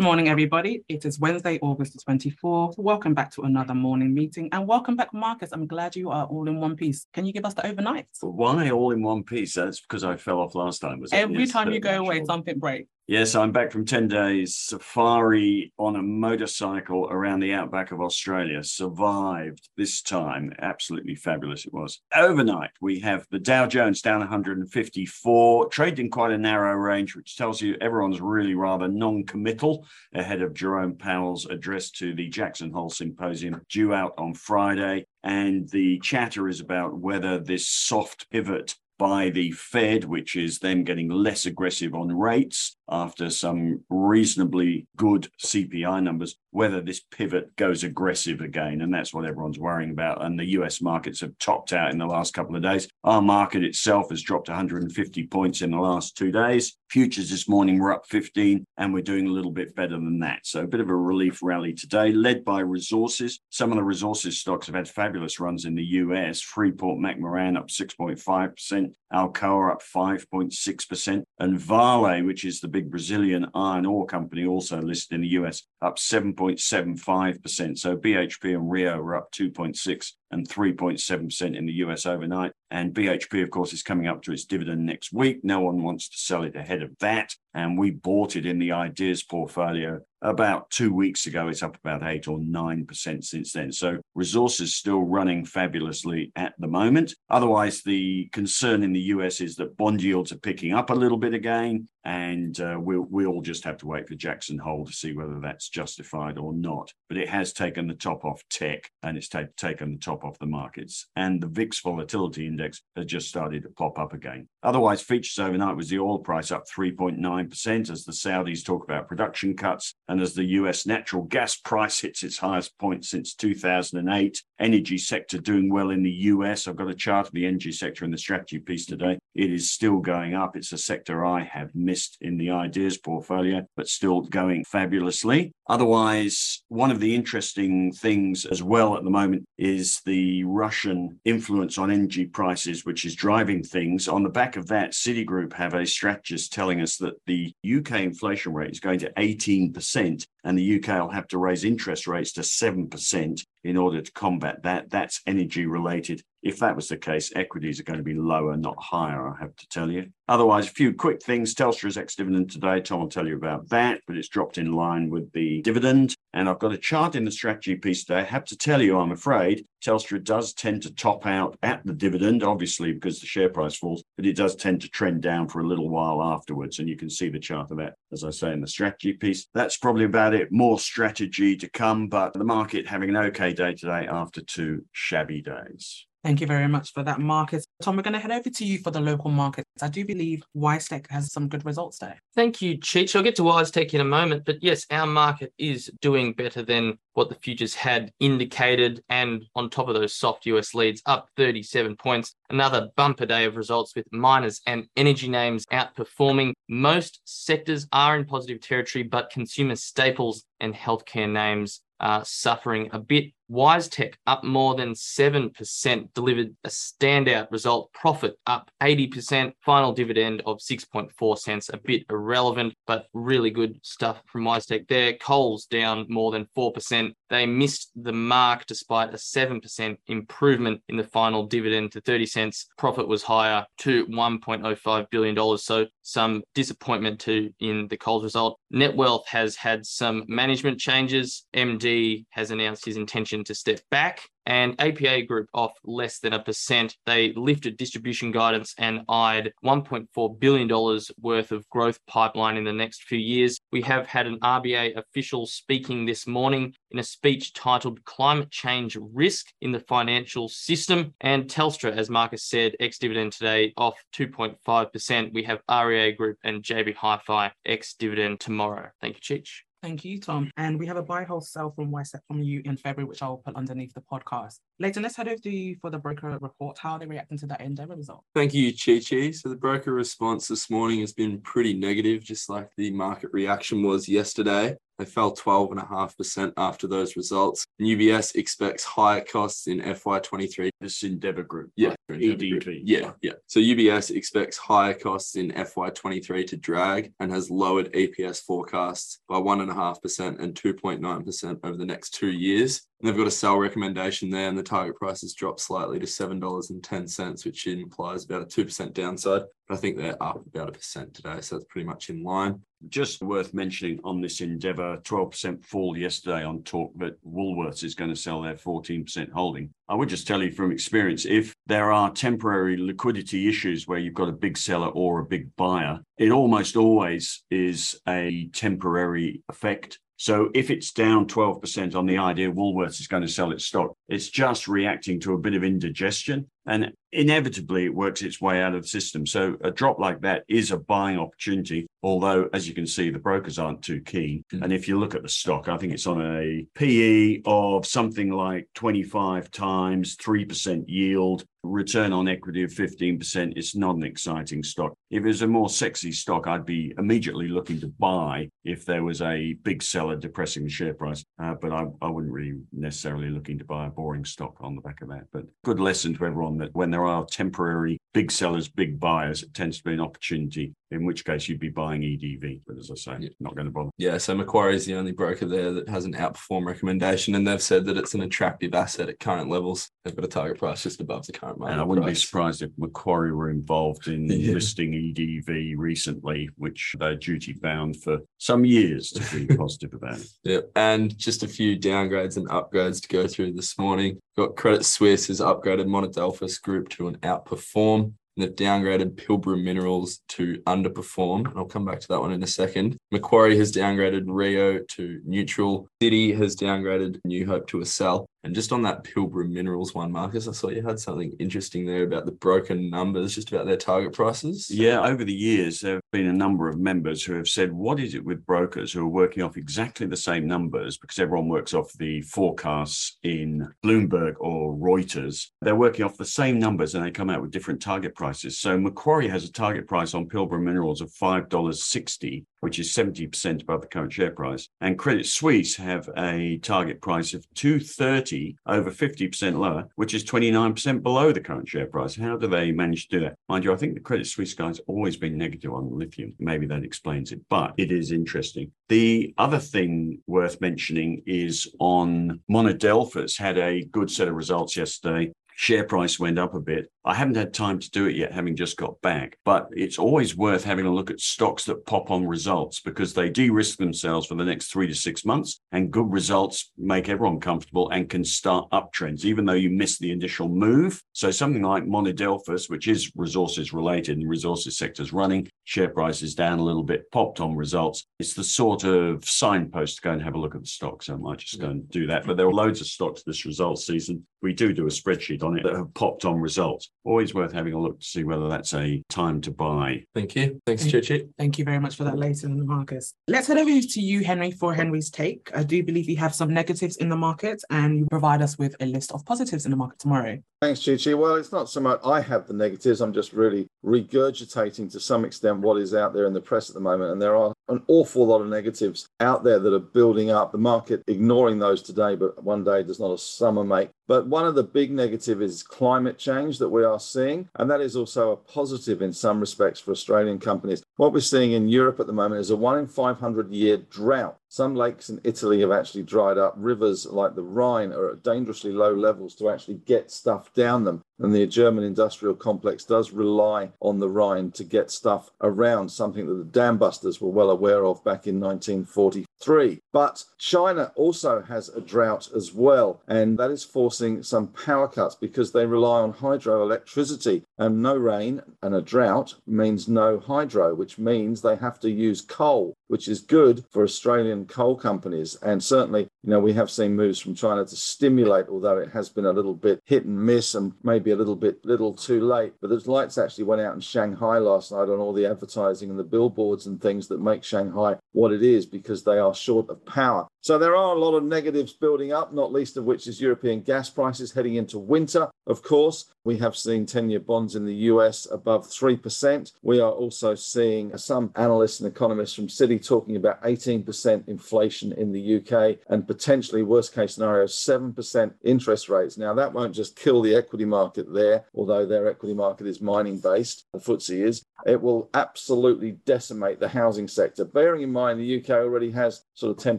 Good morning, everybody. It is Wednesday, August the 24th. Welcome back to another morning meeting and welcome back, Marcus. I'm glad you are all in one piece. Can you give us the overnight? Why all in one piece? That's because I fell off last time. Was it? Every time you go away, something breaks. Yes, I'm back from 10 days safari on a motorcycle around the outback of Australia. Survived this time. Absolutely fabulous it was. Overnight, we have the Dow Jones down 154, traded in quite a narrow range, which tells you everyone's really rather non committal ahead of Jerome Powell's address to the Jackson Hole Symposium due out on Friday. And the chatter is about whether this soft pivot by the Fed, which is them getting less aggressive on rates after some reasonably good CPI numbers, whether this pivot goes aggressive again. And that's what everyone's worrying about. And the US markets have topped out in the last couple of days. Our market itself has dropped 150 points in the last two days. Futures this morning were up 15, and we're doing a little bit better than that. So a bit of a relief rally today, led by resources. Some of the resources stocks have had fabulous runs in the US. Freeport McMoran up 6.5%, Alcoa up 5.6%, and Vale, which is the big Brazilian iron ore company, also listed in the US, up 7.75%. So BHP and Rio were up 2.6 and 3.7% in the US overnight. And BHP, of course, is coming up to its dividend next week. No one wants to sell it ahead of that. And we bought it in the ideas portfolio about two weeks ago. It's up about eight or 9% since then. So resources still running fabulously at the moment. Otherwise, the concern in the US is that bond yields are picking up a little bit again. And uh, we'll, we'll just have to wait for Jackson Hole to see whether that's justified or not. But it has taken the top off tech and it's ta- taken the top off the markets. And the VIX volatility index has just started to pop up again. Otherwise, features overnight was the oil price up 3.9% as the Saudis talk about production cuts and as the US natural gas price hits its highest point since 2008. Energy sector doing well in the US. I've got a chart of the energy sector in the strategy piece today. It is still going up. It's a sector I have missed in the ideas portfolio, but still going fabulously. Otherwise, one of the interesting things as well at the moment is the Russian influence on energy prices, which is driving things. On the back of that, Citigroup have a strategist telling us that the UK inflation rate is going to 18%, and the UK will have to raise interest rates to 7% in order to combat that. That's energy related. If that was the case, equities are going to be lower, not higher, I have to tell you. Otherwise, a few quick things. Telstra's ex dividend today. Tom will tell you about that, but it's dropped in line with the dividend. And I've got a chart in the strategy piece today. I have to tell you, I'm afraid, Telstra does tend to top out at the dividend, obviously, because the share price falls, but it does tend to trend down for a little while afterwards. And you can see the chart of that, as I say, in the strategy piece. That's probably about it. More strategy to come, but the market having an okay day today after two shabby days. Thank you very much for that, Marcus. Tom, we're going to head over to you for the local markets. I do believe WiseTech has some good results there. Thank you, Cheech. I'll get to WiseTech in a moment, but yes, our market is doing better than what the futures had indicated. And on top of those soft US leads, up 37 points. Another bumper day of results with miners and energy names outperforming. Most sectors are in positive territory, but consumer staples and healthcare names are suffering a bit. WiseTech up more than 7%, delivered a standout result. Profit up 80%. Final dividend of 6.4 cents, a bit irrelevant, but really good stuff from WiseTech there. Coles down more than 4%. They missed the mark despite a 7% improvement in the final dividend to 30 cents. Profit was higher to $1.05 billion. So some disappointment too in the Coles result. Netwealth has had some management changes. MD has announced his intention to step back and APA Group off less than a percent. They lifted distribution guidance and eyed $1.4 billion worth of growth pipeline in the next few years. We have had an RBA official speaking this morning in a speech titled Climate Change Risk in the Financial System. And Telstra, as Marcus said, ex dividend today off 2.5%. We have REA Group and JB Hi Fi ex dividend tomorrow. Thank you, Cheech. Thank you, Tom. And we have a buy whole sell from WiseTech from you in February, which I'll put underneath the podcast. Later, let's head over to you for the broker report. How are they reacting to that Endeavour result? Thank you, Chi Chi. So the broker response this morning has been pretty negative, just like the market reaction was yesterday. They fell 12.5% after those results. And UBS expects higher costs in FY23. This Endeavour Group. Yeah, EDV. Yeah, yeah. So UBS expects higher costs in FY23 to drag and has lowered EPS forecasts by 1.5% and 2.9% over the next two years. And they've got a sell recommendation there, and the target price has dropped slightly to $7.10, which implies about a 2% downside. But I think they're up about a percent today. So that's pretty much in line. Just worth mentioning on this Endeavour, 12% fall yesterday on talk that Woolworths is going to sell their 14% holding. I would just tell you from experience, if there are temporary liquidity issues where you've got a big seller or a big buyer, it almost always is a temporary effect. So if it's down 12% on the idea Woolworths is going to sell its stock, it's just reacting to a bit of indigestion. And inevitably, it works its way out of the system. So a drop like that is a buying opportunity. Although, as you can see, the brokers aren't too keen. Mm. And if you look at the stock, I think it's on a PE of something like 25 times, 3% yield, return on equity of 15%. It's not an exciting stock. If it was a more sexy stock, I'd be immediately looking to buy if there was a big seller depressing the share price. Uh, but I, I wouldn't really necessarily looking to buy a boring stock on the back of that. But good lesson to everyone that when there are temporary big sellers, big buyers, it tends to be an opportunity, in which case you'd be buying EDV. But as I say, yeah. not going to bother. Yeah, so Macquarie is the only broker there that has an outperform recommendation, and they've said that it's an attractive asset at current levels. They've got a target price just above the current market. And I wouldn't price. be surprised if Macquarie were involved in yeah. listing EDV recently, which they're duty bound for some years to be positive about it. Yeah, and just a few downgrades and upgrades to go through this morning. Got Credit Suisse has upgraded Monadelphous Group to an outperform. They've downgraded Pilbara Minerals to underperform. And I'll come back to that one in a second. Macquarie has downgraded Rio to neutral. Citi has downgraded New Hope to a sell. And just on that Pilbara Minerals one, Marcus, I saw you had something interesting there about the broken numbers, just about their target prices. Yeah, over the years, there have been a number of members who have said, What is it with brokers who are working off exactly the same numbers? Because everyone works off the forecasts in Bloomberg or Reuters. They're working off the same numbers and they come out with different target prices. So Macquarie has a target price on Pilbara Minerals of $5.60 which is 70% above the current share price. And Credit Suisse have a target price of 230 over 50% lower, which is 29% below the current share price. How do they manage to do that? Mind you, I think the Credit Suisse guys always been negative on lithium. Maybe that explains it, but it is interesting. The other thing worth mentioning is on Monadelphous had a good set of results yesterday share price went up a bit. I haven't had time to do it yet, having just got back, but it's always worth having a look at stocks that pop on results because they de risk themselves for the next three to six months. And good results make everyone comfortable and can start uptrends, even though you miss the initial move. So something like Monadelphous, which is resources related and resources sector's running, share price is down a little bit, popped on results. It's the sort of signpost to go and have a look at the stocks. So I might just go and do that. But there are loads of stocks this results season. We do do a spreadsheet on it that have popped on results. Always worth having a look to see whether that's a time to buy. Thank you. Thanks, Chichi. Thank you very much for that, Leighton Marcus. Let's head over to you, Henry, for Henry's take. I do believe you have some negatives in the market and you provide us with a list of positives in the market tomorrow. Thanks, Chichi. Well, it's not so much I have the negatives. I'm just really regurgitating to some extent what is out there in the press at the moment. And there are an awful lot of negatives out there that are building up. The market ignoring those today, but one day does not a summer make. But one of the big negatives is climate change that we are seeing. And that is also a positive in some respects for Australian companies. What we're seeing in Europe at the moment is a one in 500 year drought. Some lakes in Italy have actually dried up. Rivers like the Rhine are at dangerously low levels to actually get stuff down them. And the German industrial complex does rely on the Rhine to get stuff around, something that the dam busters were well aware of back in 1943. But China also has a drought as well, and that is forcing some power cuts because they rely on hydroelectricity. And no rain and a drought means no hydro, which means they have to use coal, which is good for Australian coal companies. And certainly, you know, we have seen moves from China to stimulate, although it has been a little bit hit and miss and maybe a little bit little too late. But those lights actually went out in Shanghai last night on all the advertising and the billboards and things that make Shanghai what it is because they are short of power. So there are a lot of negatives building up, not least of which is European gas prices heading into winter. Of course. We have seen 10 year bonds in the US above 3%. We are also seeing some analysts and economists from Citi talking about 18% inflation in the UK and potentially, worst case scenario, 7% interest rates. Now, that won't just kill the equity market there, although their equity market is mining based, the FTSE is. It will absolutely decimate the housing sector. Bearing in mind, the UK already has sort of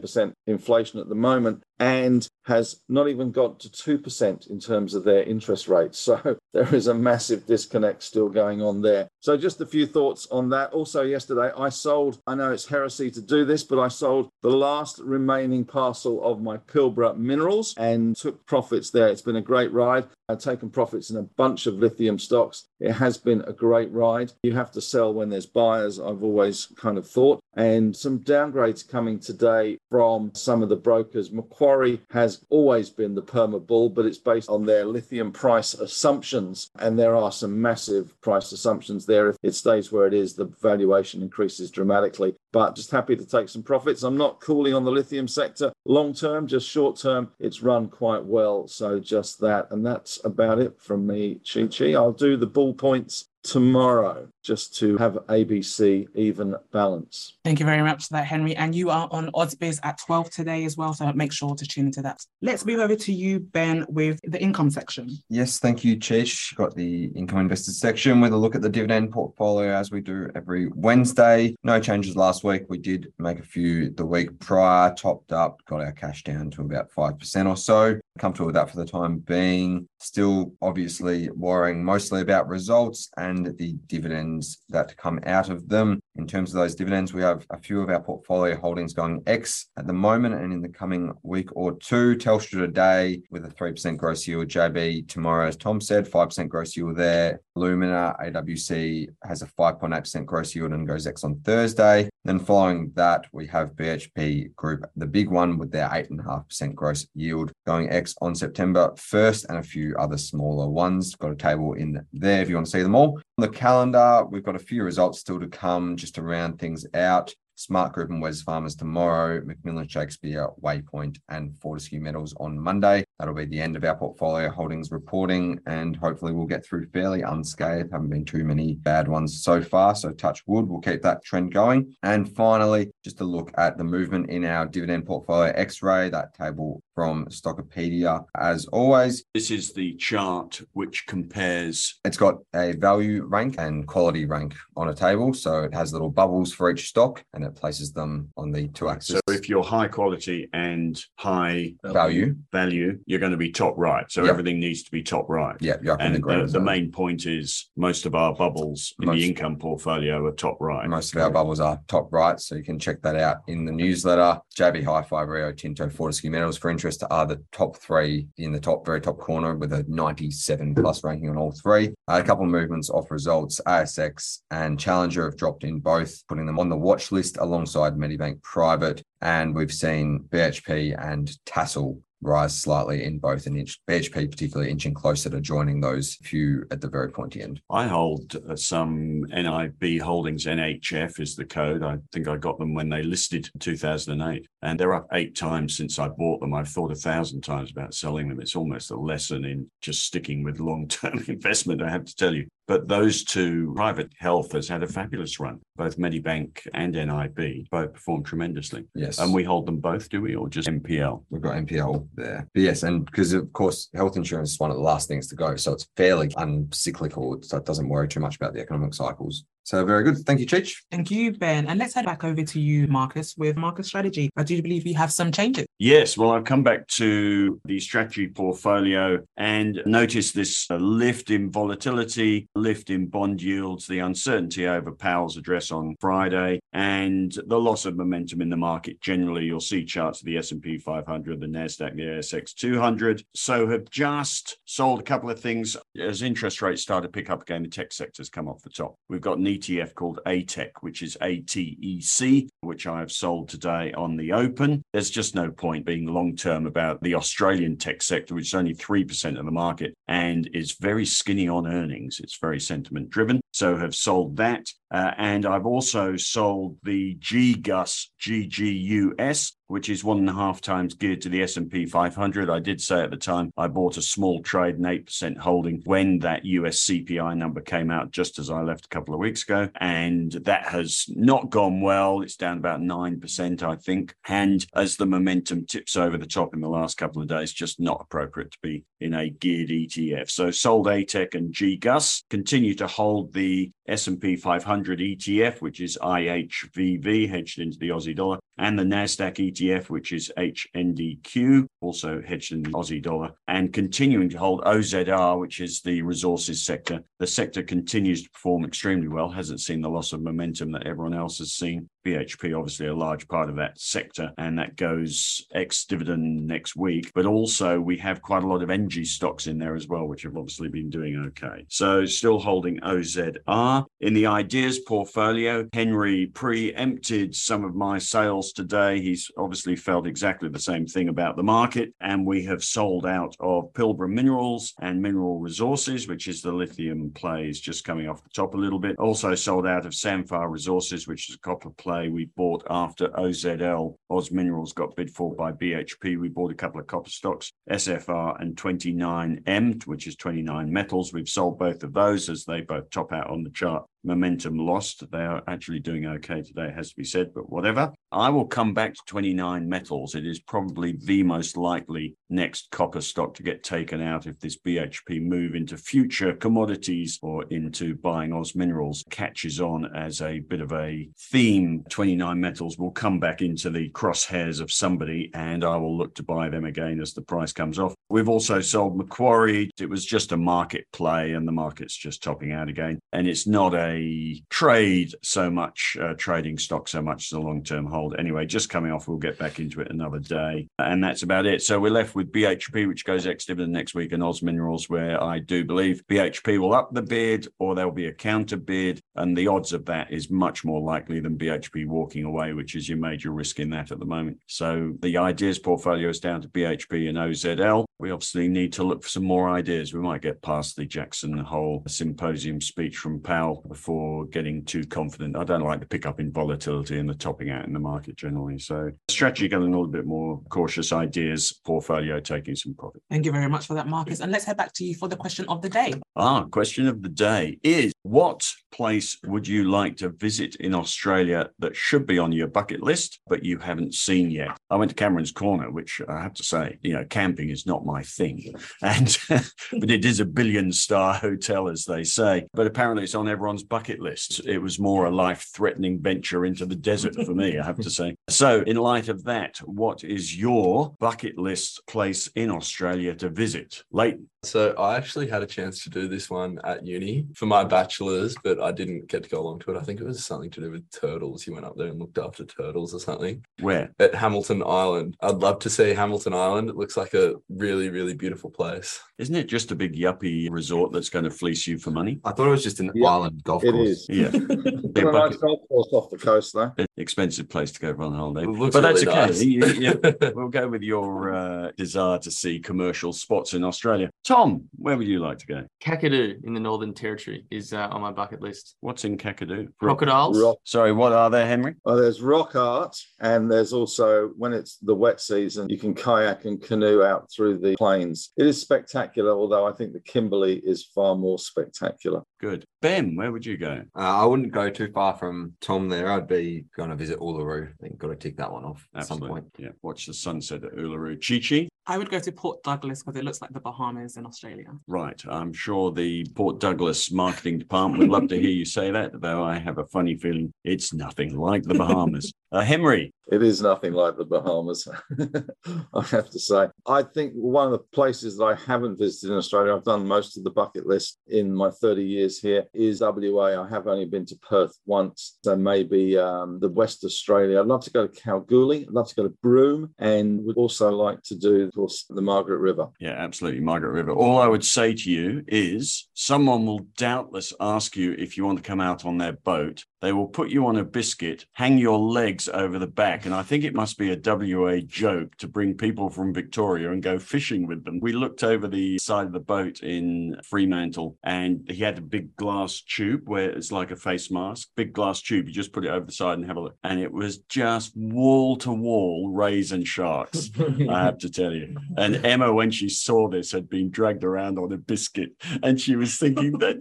10% inflation at the moment and has not even got to 2% in terms of their interest rates. So there is a massive disconnect still going on there. So just a few thoughts on that. Also, yesterday I sold, I know it's heresy to do this, but I sold the last remaining parcel of my Pilbara minerals and took profits there. It's been a great ride. I've taken profits in a bunch of lithium stocks. It has been a great ride. You have to sell when there's buyers, I've always kind of thought. And some downgrades coming today from some of the brokers. Macquarie has always been the perma bull, but it's based on their lithium price assumptions. And there are some massive price assumptions there. If it stays where it is, the valuation increases dramatically. But just happy to take some profits. I'm not cooling on the lithium sector long term, just short term. It's run quite well. So just that. And that's about it from me, Chi Chi. I'll do the bull points tomorrow just to have ABC even balance. Thank you very much for that, Henry. And you are on ausbiz at 12 today as well. So make sure to tune into that. Let's move over to you, Ben, with the income section. Yes, thank you, Chish. Got the income investors section with a look at the dividend portfolio as we do every Wednesday. No changes last week. We did make a few the week prior, topped up, got our cash down to about 5% or so. Comfortable with that for the time being. Still, obviously, worrying mostly about results and the dividends that come out of them. In terms of those dividends, we have a few of our portfolio holdings going X at the moment and in the coming week or two. Telstra today with a 3% gross yield. JB tomorrow, as Tom said, 5% gross yield there. Alumina AWC has a 5.8% gross yield and goes X on Thursday. Then following that, we have BHP Group, the big one with their 8.5% gross yield going X on September 1st and a few other smaller ones. Got a table in there if you want to see them all. On the calendar, we've got a few results still to come just to round things out. Smart Group and Wesfarmers tomorrow, McMillan Shakespeare, Waypoint, and Fortescue Metals on Monday. That'll be the end of our portfolio holdings reporting, and hopefully we'll get through fairly unscathed. Haven't been too many bad ones so far, so touch wood, we'll keep that trend going. And finally, just a look at the movement in our dividend portfolio X-ray, that table from Stockopedia. As always, this is the chart which compares. It's got a value rank and quality rank on a table, so it has little bubbles for each stock, and it places them on the two axes. So if you're high quality and high value, value, you're going to be top right. So Yep. everything needs to be top right. yeah, yeah, And the, the main point is most of our bubbles in Most- the income portfolio are top right. Most of our bubbles are top right, so you can check that out in the newsletter. JB Hi-Fi, Rio Tinto, Fortescue Metals, for interest, are the top three in the top, very top corner with a 97 plus ranking on all three. A couple of movements off results. ASX and Challenger have dropped in both, putting them on the watch list alongside Medibank Private. And we've seen BHP and Tassal rise slightly in both an inch, BHP particularly inching closer to joining those few at the very pointy end. I hold uh, some NIB holdings. NHF is the code. I think I got them when they listed in 2008, and they're up eight times since I bought them. I've thought a thousand times about selling them. It's almost a lesson in just sticking with long-term investment. I have to tell you. But those two, private health has had a fabulous run. Both Medibank and NIB both performed tremendously. Yes. And we hold them both, do we, or just MPL? We've got MPL there. But yes, and because of course, health insurance is one of the last things to go. So it's fairly uncyclical. So it doesn't worry too much about the economic cycles. So very good. Thank you, Cheech. Thank you, Ben. And let's head back over to you, Marcus, with Marcus Strategy. I do believe you have some changes. Yes, well, I've come back to the strategy portfolio and noticed this uh, lift in volatility, lift in bond yields, the uncertainty over Powell's address on Friday, and the loss of momentum in the market generally. You'll see charts of the S&P 500, the Nasdaq, the ASX 200. So have just sold a couple of things as interest rates start to pick up again. The tech sector's come off the top. We've got an ETF called ATEC, which is ATEC, which I have sold today on the open. There's just no point being long term about the Australian tech sector, which is only 3% of the market and is very skinny on earnings. It's very sentiment driven. So have sold that. Uh, and I've also sold the GGUS GGUS, which is one and a half times geared to the S&P 500. I did say at the time I bought a small trade, an 8% holding when that US CPI number came out just as I left a couple of weeks ago. And that has not gone well. It's down about 9%, I think. And as the momentum tips over the top in the last couple of days, just not appropriate to be in a geared ETF. So sold ATEC and GGUS, continue to hold the S&P 500 ETF, which is IHVV, hedged into the Aussie dollar, and the NASDAQ ETF, which is HNDQ, also hedged in the Aussie dollar, and continuing to hold OZR, which is the resources sector. The sector continues to perform extremely well, hasn't seen the loss of momentum that everyone else has seen. BHP, obviously, a large part of that sector, and that goes ex dividend next week. But also, we have quite a lot of energy stocks in there as well, which have obviously been doing okay. So, still holding OZR. In the ideas portfolio, Henry preempted some of my sales today. He's obviously felt exactly the same thing about the market, and we have sold out of Pilbara Minerals and Mineral Resources, which is the lithium plays just coming off the top a little bit. Also sold out of Sandfire Resources, which is a copper play we bought after OZL, Oz Minerals, got bid for by BHP. We bought a couple of copper stocks, SFR and 29M, which is 29 metals. We've sold both of those as they both top out on the chart momentum lost. They are actually doing okay today, it has to be said, but whatever. I will come back to 29 metals. It is probably the most likely next copper stock to get taken out if this BHP move into future commodities or into buying Oz Minerals catches on as a bit of a theme. 29 metals will come back into the crosshairs of somebody, and I will look to buy them again as the price comes off. We've also sold Macquarie. It was just a market play, and the market's just topping out again. And it's not a trade so much, uh, trading stock so much as a long term hold. Anyway, just coming off, we'll get back into it another day. And that's about it. So we're left with BHP, which goes ex dividend next week, and Oz Minerals, where I do believe BHP will up the bid or there'll be a counter bid. And the odds of that is much more likely than BHP walking away, which is your major risk in that at the moment. So the ideas portfolio is down to BHP and OZL. We obviously need to look for some more ideas. We might get past the Jackson Hole symposium speech from Powell before getting too confident. I don't like the pickup in volatility and the topping out in the market generally. So strategy getting a little bit more cautious ideas, portfolio taking some profit. Thank you very much for that, Marcus. And let's head back to you for the question of the day. Ah, question of the day is what place would you like to visit in Australia that should be on your bucket list, but you haven't seen yet? I went to Cameron's Corner, which I have to say, you know, camping is not my thing. And but it is a billion star hotel, as they say. But apparently it's on everyone's bucket list. It was more a life threatening venture into the desert for me, I have to say. So, in light of that, what is your bucket list place in Australia to visit? Leighton. So I actually had a chance to do this one at uni for my bachelor's, but I didn't get to go along to it. I think it was something to do with turtles. You went up there and looked after turtles or something. Where? At Hamilton Island. I'd love to see Hamilton Island. It looks like a really, really beautiful place. Isn't it just a big yuppie resort that's going to fleece you for money? I thought it was just an Yeah, island golf It course. is. Yeah. Got Yeah, a nice golf course off the coast, though. expensive place to go for on holiday. It looks but that's okay. nice. You- you- we'll go with your uh, desire to see commercial spots in Australia. Tom, where would you like to go? Kakadu in the Northern Territory is uh, on my bucket list. What's in Kakadu? Crocodiles. Rock. Sorry, what are there, Henry? Well, there's rock art, and there's also when it's the wet season, you can kayak and canoe out through the plains. It is spectacular, although I think the Kimberley is far more spectacular. Good. Ben, where would you go? Uh, I wouldn't go too far from Tom there. I'd be going to visit Uluru. I think got to tick that one off at some point. Yeah. Watch the sunset at Uluru. Chi Chi? I would go to Port Douglas because it looks like the Bahamas in Australia. Right. I'm sure the Port Douglas marketing department would love to hear you say that, though I have a funny feeling it's nothing like the Bahamas. Uh, Henry, It is nothing like the Bahamas, I have to say. I think one of the places that I haven't visited in Australia, I've done most of the bucket list in my 30 years here, is WA. I have only been to Perth once, so maybe um, the West Australia. I'd love to go to Kalgoorlie, I'd love to go to Broome, and would also like to do, of course, the Margaret River. Yeah, absolutely. Margaret River. All I would say to you is someone will doubtless ask you if you want to come out on their boat. They will put you on a biscuit, hang your legs over the back. And I think it must be a WA joke to bring people from Victoria and go fishing with them. We looked over the side of the boat in Fremantle and he had a big glass tube where it's like a face mask, big glass tube. You just put it over the side and have a look. And it was just wall to wall rays and sharks, I have to tell you. And Emma, when she saw this, had been dragged around on a biscuit and she was thinking that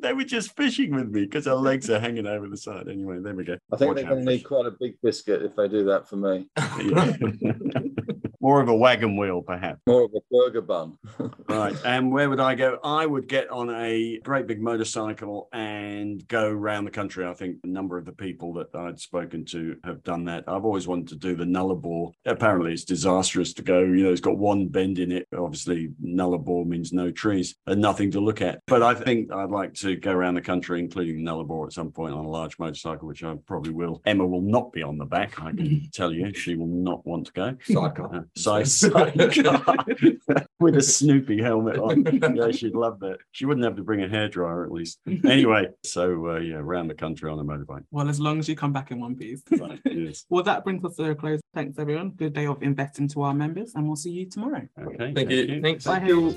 they were, just fishing with me because her legs are hanging over the side. Anyway, there we go. I think Watch they're going to need quite a big biscuit if they do that for me. Yeah. More of a wagon wheel, perhaps. More of a burger bun. Right. And where would I go? I would get on a great big motorcycle and go around the country. I think a number of the people that I'd spoken to have done that. I've always wanted to do the Nullarbor. Apparently, it's disastrous to go. You know, it's got one bend in it. Obviously, Nullarbor means no trees and nothing to look at. But I think I'd like to go around the country, including Nullarbor at some point on a large motorcycle, which I probably will. Emma will not be on the back. I can tell you, she will not want to go. Sidecar. Side, sidecar with a Snoopy helmet on. Yeah, she'd love that. She wouldn't have to bring a hairdryer at least. Anyway, so uh, yeah, around the country on a motorbike. Well, as long as you come back in one piece. Right, yes. Well, that brings us to a close. Thanks, everyone. Good day of investing to our members, and we'll see you tomorrow. Okay. Thank you. Thanks. Bye, Henry.